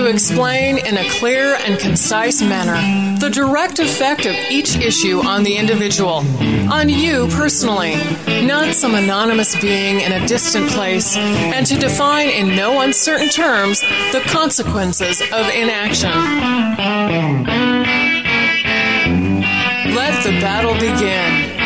to explain in a clear and concise manner the direct effect of each issue on the individual, on you personally, not some anonymous being in a distant place, and to define in no uncertain terms the consequences of inaction. Let the battle begin.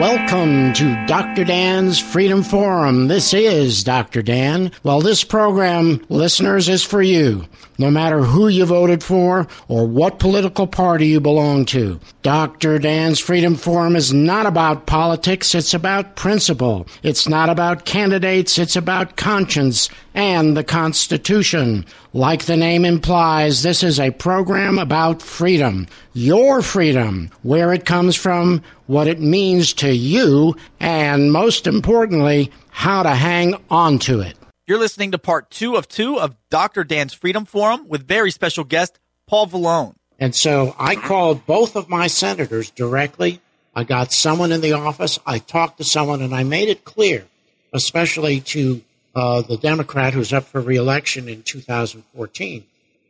Welcome to Dr. Dan's Freedom Forum. This is Dr. Dan. Well, this program, listeners, is for you no matter who you voted for or what political party you belong to. Dr. Dan's Freedom Forum is not about politics, it's about principle. It's not about candidates, it's about conscience and the Constitution. Like the name implies, this is a program about freedom. Your freedom, where it comes from, what it means to you, and most importantly, how to hang on to it. You're listening to part two of two of Dr. Dan's Freedom Forum with very special guest Paul Valone. And so I called both of my senators directly. I got someone in the office. I talked to someone, and I made it clear, especially to uh, the Democrat who's up for reelection in 2014,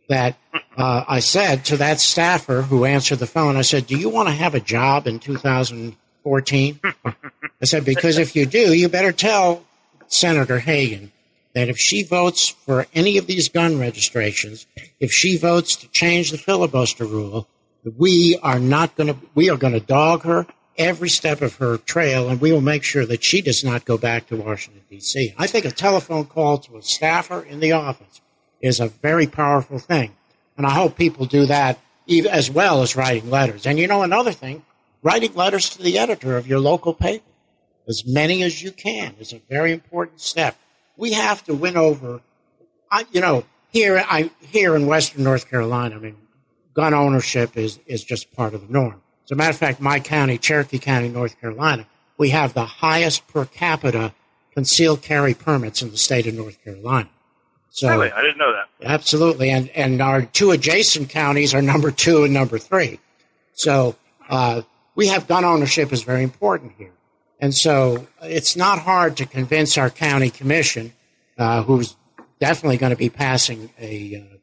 that uh, I said to that staffer who answered the phone, I said, Do you want to have a job in 2014? I said, Because if you do, you better tell Senator Hagan that if she votes for any of these gun registrations, if she votes to change the filibuster rule, we are not going to, we are going to dog her every step of her trail, and we will make sure that she does not go back to Washington, D.C. I think a telephone call to a staffer in the office is a very powerful thing. And I hope people do that as well as writing letters. And you know, another thing, writing letters to the editor of your local paper, as many as you can, is a very important step we have to win over. I, you know, here I here in Western North Carolina, I mean, gun ownership is is just part of the norm. As a matter of fact, my county, Cherokee County, North Carolina, we have the highest per capita concealed carry permits in the state of North Carolina. So, really, I didn't know that. Absolutely, and and our two adjacent counties are number two and number three. So uh, we have gun ownership is very important here. And so it's not hard to convince our county commission, uh, who's definitely going to be passing a, uh,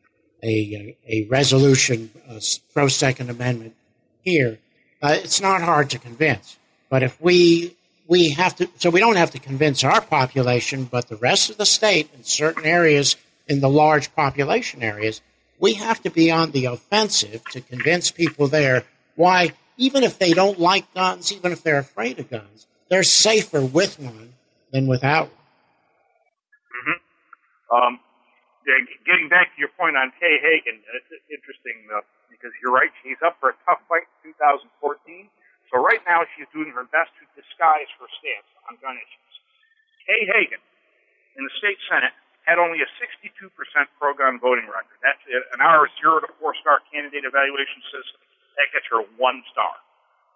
a, a resolution uh, pro Second Amendment here. Uh, it's not hard to convince. But if we we have to, so we don't have to convince our population, but the rest of the state in certain areas, in the large population areas, we have to be on the offensive to convince people there why, even if they don't like guns, even if they're afraid of guns, they're safer with one than without. Mm-hmm. Um, getting back to your point on Kay Hagan, it's interesting because you're right. She's up for a tough fight in 2014. So right now she's doing her best to disguise her stance on gun issues. Kay Hagan in the state senate had only a 62% pro-gun voting record. That's an our zero to four star candidate evaluation system. That gets her one star.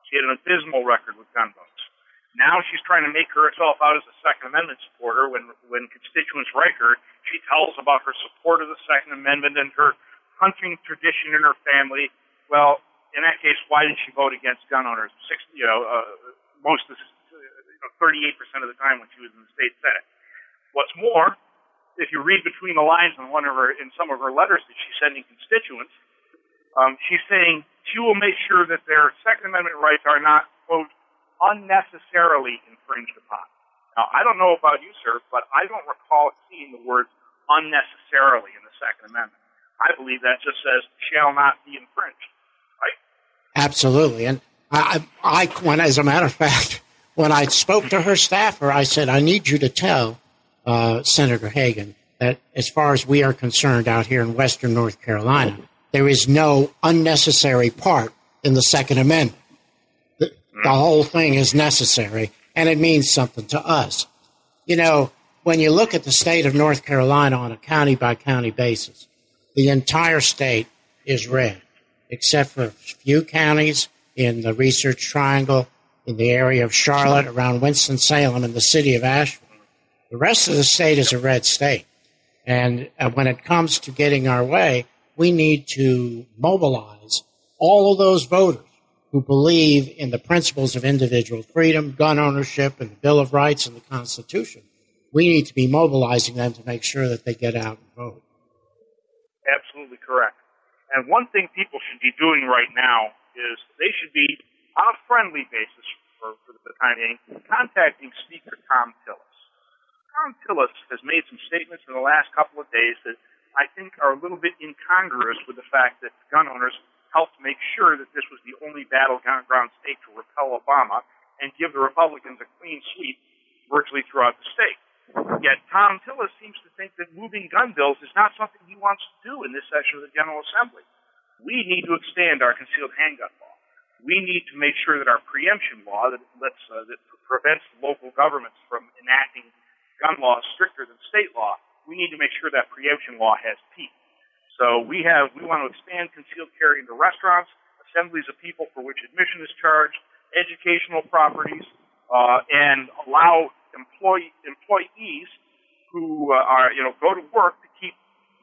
She had an abysmal record with gun votes. Now she's trying to make herself out as a Second Amendment supporter. When when constituents write her, she tells about her support of the Second Amendment and her hunting tradition in her family. Well, in that case, why did she vote against gun owners? Six, you know, uh, most of you know, 38% of the time when she was in the state senate. What's more, if you read between the lines in one of her in some of her letters that she's sending constituents, um, she's saying she will make sure that their Second Amendment rights are not quote unnecessarily infringed upon. Now, I don't know about you, sir, but I don't recall seeing the words unnecessarily in the Second Amendment. I believe that just says shall not be infringed, right? Absolutely. And I, I, when, as a matter of fact, when I spoke to her staffer, I said, I need you to tell uh, Senator Hagan that as far as we are concerned out here in Western North Carolina, there is no unnecessary part in the Second Amendment. The, whole thing is necessary, and it means something to us. You know, when you look at the state of North Carolina on a county by county basis, the entire state is red, except for a few counties in the Research Triangle, in the area of Charlotte, around Winston-Salem, and the city of Asheville. The rest of the state is a red state. And uh, when it comes to getting our way, we need to mobilize all of those voters who believe in the principles of individual freedom, gun ownership, and the Bill of Rights and the Constitution. We need to be mobilizing them to make sure that they get out and vote. Absolutely correct. And one thing people should be doing right now is they should be, on a friendly basis for, for the time being, contacting Speaker Thom Tillis. Thom Tillis has made some statements in the last couple of days that I think are a little bit incongruous with the fact that gun owners helped make sure that this was the only battleground state to repel Obama and give the Republicans a clean sweep virtually throughout the state. Yet Thom Tillis seems to think that moving gun bills is not something he wants to do in this session of the General Assembly. We need to expand our concealed handgun law. We need to make sure that our preemption law that lets uh, that prevents local governments from enacting gun laws stricter than state law. We need to make sure that preemption law has teeth. So we have we want to expand concealed carry into restaurants, assemblies of people for which admission is charged, educational properties, uh, and allow employee, employees who uh, are, you know, go to work to keep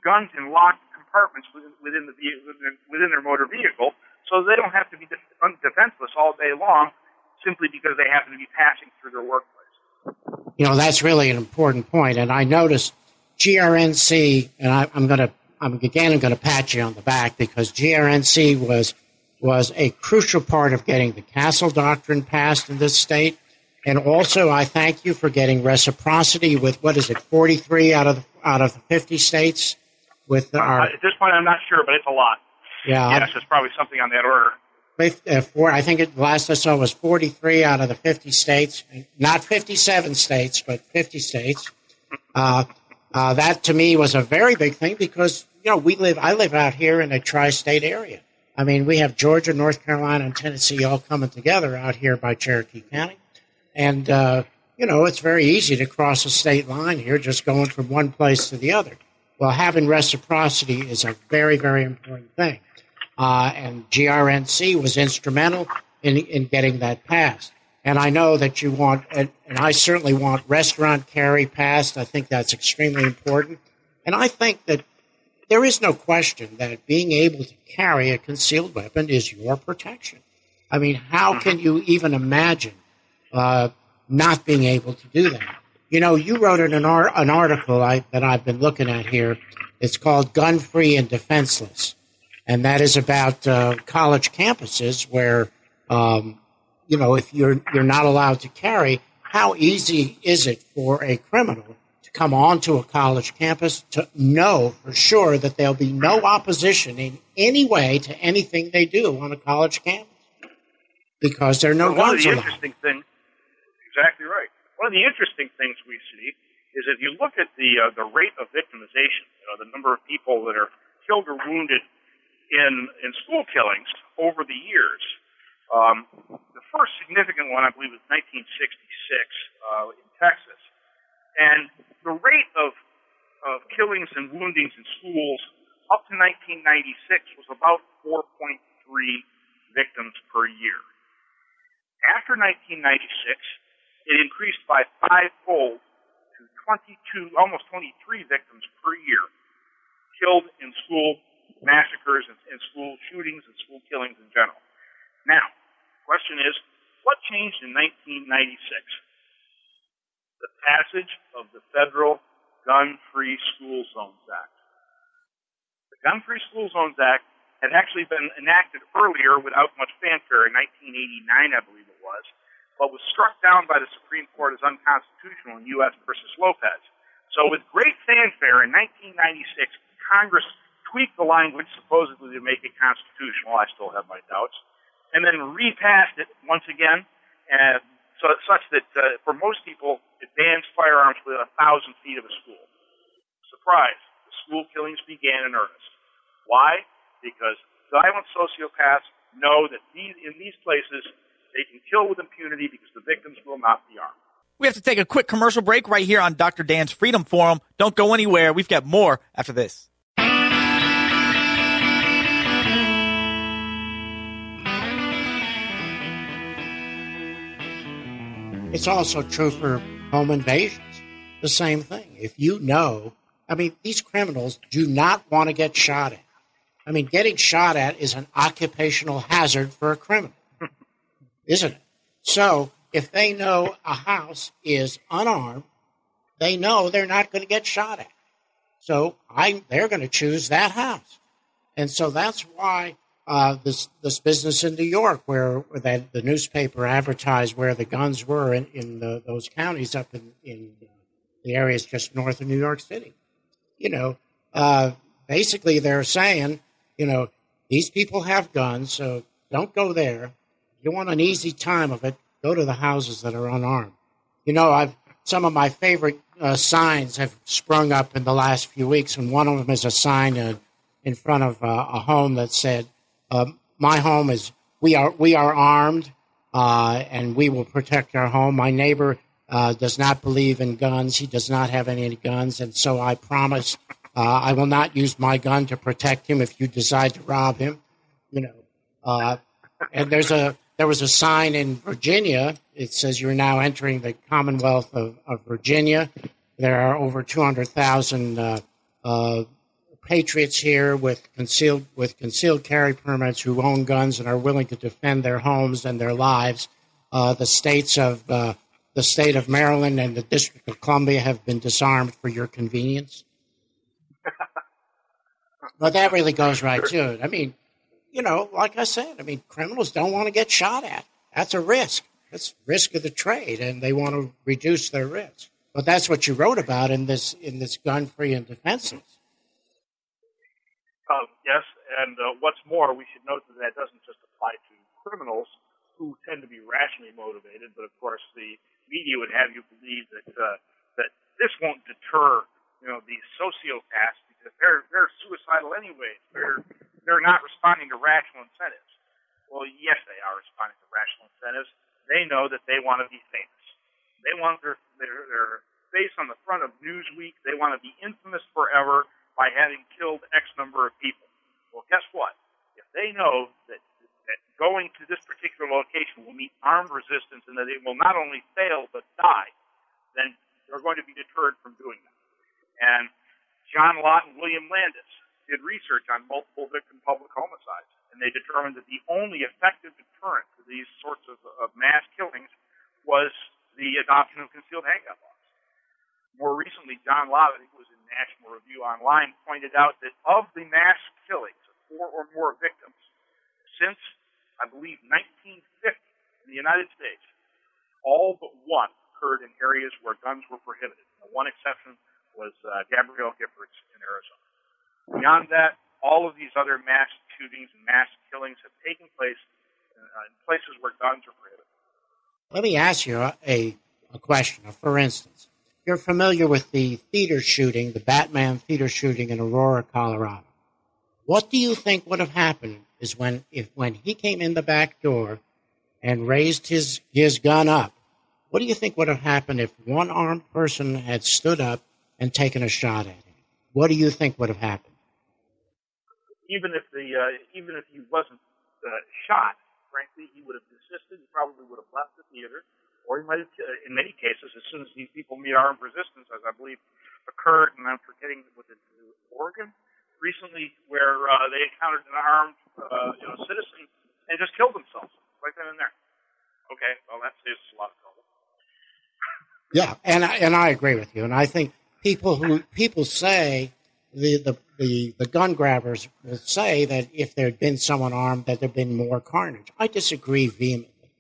guns in locked compartments within, within the within, within their motor vehicle, so they don't have to be defenseless all day long simply because they happen to be passing through their workplace. You know, that's really an important point, and I noticed GRNC, and I, I'm going to, I'm again, I'm going to pat you on the back because GRNC was was a crucial part of getting the Castle Doctrine passed in this state. And also, I thank you for getting reciprocity with what is it, 43 out of the, out of the 50 states. With our, uh, at this point, I'm not sure, but it's a lot. Yeah, yes, it's probably something on that order. Uh, four, I think it, last I saw was 43 out of the 50 states, not 57 states, but 50 states. Uh, uh, that to me was a very big thing because you know we live. I live out here in a tri-state area. I mean, we have Georgia, North Carolina, and Tennessee all coming together out here by Cherokee County. And, uh, you know, it's very easy to cross a state line here, just going from one place to the other. Well, having reciprocity is a very, very important thing. Uh, and GRNC was instrumental in, in getting that passed. And I know that you want, and, and I certainly want restaurant carry passed. I think that's extremely important. And I think that there is no question that being able to carry a concealed weapon is your protection. I mean, how can you even imagine uh, not being able to do that. You know, you wrote an, ar- an article I, that I've been looking at here. It's called Gun Free and Defenseless. And that is about uh, college campuses where, um, you know, if you're, you're not allowed to carry, how easy is it for a criminal to come onto a college campus to know for sure that there'll be no opposition in any way to anything they do on a college campus? Because there are no well, guns one of the interesting things exactly right. One of the interesting things we see is if you look at the uh, the rate of victimization, you know, the number of people that are killed or wounded in in school killings over the years. Um, the first significant one, I believe, was 1966 uh, in Texas, and the rate of of killings and woundings in schools up to 1996 was about 4.3 victims per year. After 1996, it increased by fivefold to 22, almost 23 victims per year killed in school massacres and, and school shootings and school killings in general. Now, the question is, what changed in 1996? The passage of the federal Gun-Free School Zones Act. The Gun-Free School Zones Act had actually been enacted earlier without much fanfare in 1989, I believe it was but was struck down by the Supreme Court as unconstitutional in U.S. versus Lopez. So, with great fanfare in 1996, Congress tweaked the language supposedly to make it constitutional. I still have my doubts, and then repassed it once again, and so such that uh, for most people, it bans firearms within a thousand feet of a school. Surprise! The school killings began in earnest. Why? Because violent sociopaths, know that these, in these places they can kill with impunity because the victims will not be armed. We have to take a quick commercial break right here on Dr. Dan's Freedom Forum. Don't go anywhere. We've got more after this. It's also true for home invasions. The same thing. If you know, I mean, these criminals do not want to get shot at. I mean, getting shot at is an occupational hazard for a criminal, isn't it? So if they know a house is unarmed, they know they're not going to get shot at. So I, they're going to choose that house. And so that's why uh, this this business in New York, where, where that the newspaper advertised where the guns were in, in the, those counties up in, in the areas just north of New York City. You know, uh, basically they're saying, you know, these people have guns, so don't go there. You want an easy time of it, go to the houses that are unarmed. You know, I've some of my favorite uh, signs have sprung up in the last few weeks, and one of them is a sign uh, in front of uh, a home that said, "My home is we are we are armed, uh, and we will protect our home." My neighbor uh, does not believe in guns; he does not have any guns, and so I promise I will not use my gun to protect him if you decide to rob him. You know, and there's a there was a sign in Virginia. It says you're now entering the Commonwealth of, of Virginia. There are over 200,000 uh, uh, patriots here with concealed with concealed carry permits who own guns and are willing to defend their homes and their lives. Uh, the states of uh, the state of Maryland and the District of Columbia have been disarmed for your convenience. but that really goes right to it. I mean, you know, like I said, I mean, criminals don't want to get shot at. That's a risk. That's risk of the trade, and they want to reduce their risk. But that's what you wrote about in this in this gun free and defenseless. Yes, and uh, what's more, we should note that that doesn't just apply to criminals who tend to be rationally motivated, but of course the media would have you believe that uh, that this won't deter you know these sociopaths because they're they're suicidal anyway. They're they're not responding to rational incentives. Well, yes, they are responding to rational incentives. They know that they want to be famous. They want their, their, their face on the front of Newsweek. They want to be infamous forever by having killed X number of people. Well, guess what? If they know that, that going to this particular location will meet armed resistance and that it will not only fail but die, then they're going to be deterred from doing that. And John Lott and William Landes did research on multiple victim public homicides, and they determined that the only effective deterrent to these sorts of, of mass killings was the adoption of concealed handgun laws. More recently, John Lott, I think it was in National Review Online, pointed out that of the mass killings four or more victims since, I believe, 1950 in the United States, all but one occurred in areas where guns were prohibited. The one exception was uh, Gabrielle Giffords in Arizona. Beyond that, all of these other mass shootings and mass killings have taken place uh, in places where guns are prohibited. Let me ask you a, a question. For instance, you're familiar with the theater shooting, the Batman theater shooting in Aurora, Colorado. What do you think would have happened is when if when he came in the back door and raised his his gun up, what do you think would have happened if one armed person had stood up and taken a shot at him? What do you think would have happened? even if the uh, even if he wasn't uh, shot, frankly, he would have desisted. He probably would have left the theater, or he might have, uh, in many cases, as soon as these people meet armed resistance, as I believe occurred, and I'm forgetting what it Oregon recently, where uh, they encountered an armed uh, you know citizen and just killed themselves right then and there. Okay, well that saves a lot of trouble. Yeah, and I, and I agree with you, and I think people who people say the, the, the, the gun grabbers will say that if there had been someone armed, that there had been more carnage. I disagree vehemently.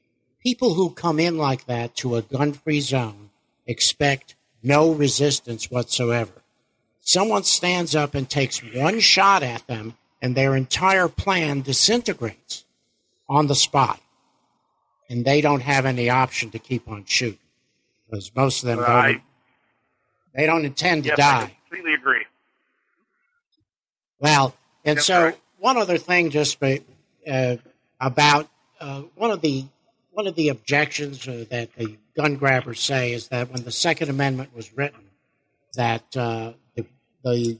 People who come in like that to a gun free zone expect no resistance whatsoever. Someone stands up and takes one shot at them, and their entire plan disintegrates on the spot. And they don't have any option to keep on shooting because most of them don't, they don't intend to yes, die. I completely agree. Well, and That's so right. one other thing, just uh, about uh, one of the one of the objections uh, that the gun grabbers say is that when the Second Amendment was written, that uh, the,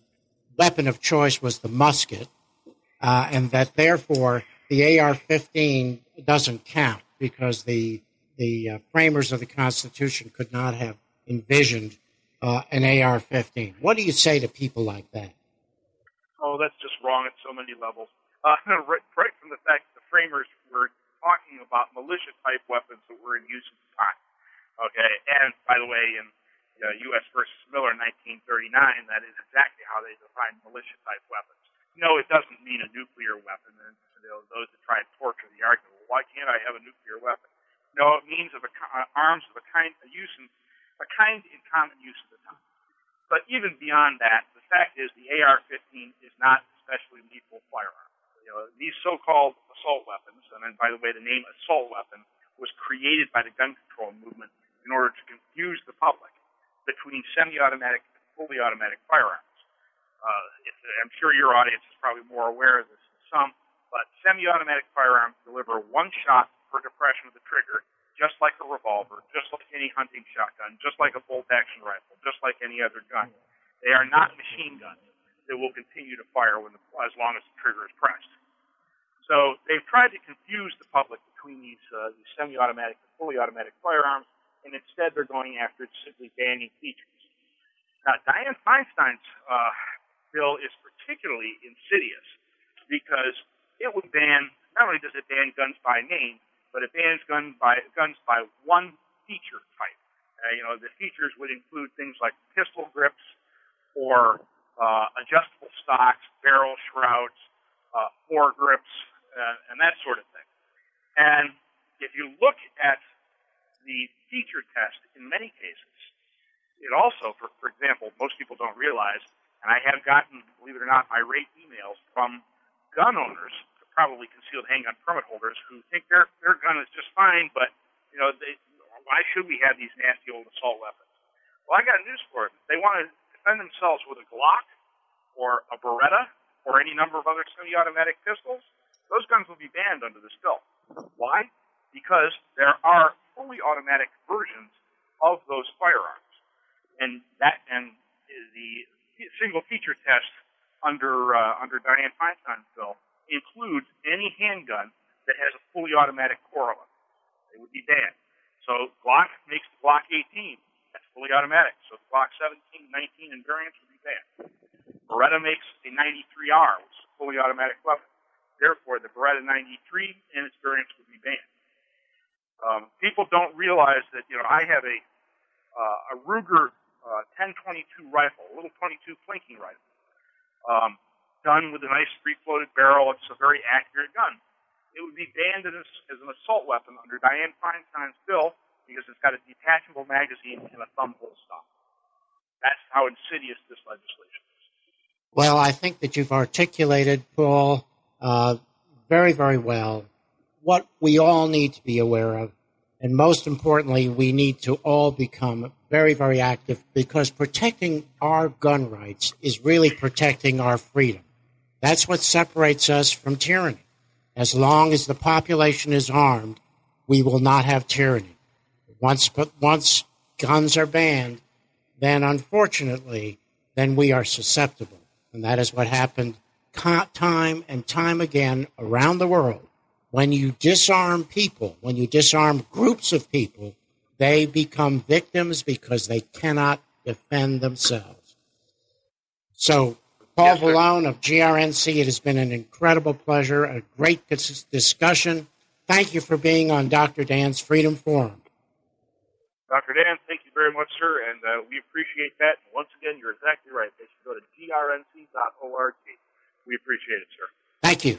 weapon of choice was the musket, uh, and that therefore the AR-15 doesn't count because the the uh, framers of the Constitution could not have envisioned uh, an AR-15. What do you say to people like that? Oh, that's just wrong at so many levels. Uh, right, right from the fact that the framers were talking about militia type weapons that were in use at the time. Okay, and by the way, in uh, U.S. versus Miller, in 1939, that is exactly how they defined militia type weapons. No, it doesn't mean a nuclear weapon. And those that try and torture the argument, well, why can't I have a nuclear weapon? No, it means of a, uh, arms of a kind, a use in, a kind in common use at the time. But even beyond that, the fact is the AR-15 is not especially lethal firearm. You know, these so-called assault weapons, and then by the way, the name assault weapon was created by the gun control movement in order to confuse the public between semi-automatic and fully automatic firearms. Uh, I'm sure your audience is probably more aware of this than some, but semi-automatic firearms deliver one shot per depression of the trigger, just like a revolver, just like any hunting shotgun, just like a bolt-action rifle, just like any other gun. They are not machine guns that will continue to fire when the, as long as the trigger is pressed. So they've tried to confuse the public between these, uh, these semi-automatic and fully automatic firearms and instead they're going after simply banning features. Now, Dianne Feinstein's uh, bill is particularly insidious because it would ban, not only does it ban guns by name, but it bans gun by, guns by one feature type. Uh, you know, the features would include things like pistol grips or uh, adjustable stocks, barrel shrouds, uh, foregrips, uh, and that sort of thing. And if you look at the feature test in many cases. It also, for, for example, most people don't realize, and I have gotten, believe it or not, irate emails from gun owners, probably concealed handgun permit holders, who think their their gun is just fine, but you know, they, why should we have these nasty old assault weapons? Well, I got news for them. They want to defend themselves with a Glock or a Beretta or any number of other semi-automatic pistols. Those guns will be banned under this bill. Why? Because there are fully automatic versions of those firearms. And that and the single feature test under uh, under Dianne Feinstein's bill includes any handgun that has a fully automatic correlate. It would be banned. So Glock makes the Glock 18. That's fully automatic. So the Glock 17, 19, and variants would be banned. Beretta makes a 93R, which is a fully automatic weapon. Therefore, the Beretta 93 and its variants would be banned. Um, people don't realize that you know I have a uh, a Ruger uh, 1022 rifle, a little 22 plinking rifle, um, done with a nice free-floated barrel. It's a very accurate gun. It would be banned as, as an assault weapon under Dianne Feinstein's bill because it's got a detachable magazine and a thumb hole stock. That's how insidious this legislation is. Well, I think that you've articulated, Paul, uh, very, very well what we all need to be aware of. And most importantly, we need to all become very, very active because protecting our gun rights is really protecting our freedom. That's what separates us from tyranny. As long as the population is armed, we will not have tyranny. Once, but once guns are banned, then unfortunately, then we are susceptible. And that is what happened time and time again around the world when you disarm people, when you disarm groups of people, they become victims because they cannot defend themselves. So, Paul yes, Valone of GRNC, it has been an incredible pleasure, a great discussion. Thank you for being on Dr. Dan's Freedom Forum. Dr. Dan, thank you very much, sir, and uh, we appreciate that. And once again, you're exactly right. They should go to grnc.org. We appreciate it, sir. Thank you.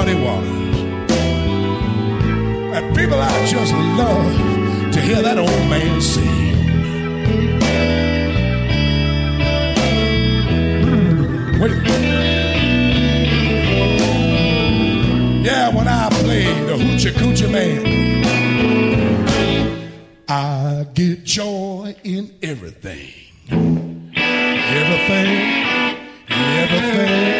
Muddy waters. And people, I just love to hear that old man sing. Wait. Yeah, when I play the hoochie coochie man, I get joy in everything. Everything, everything,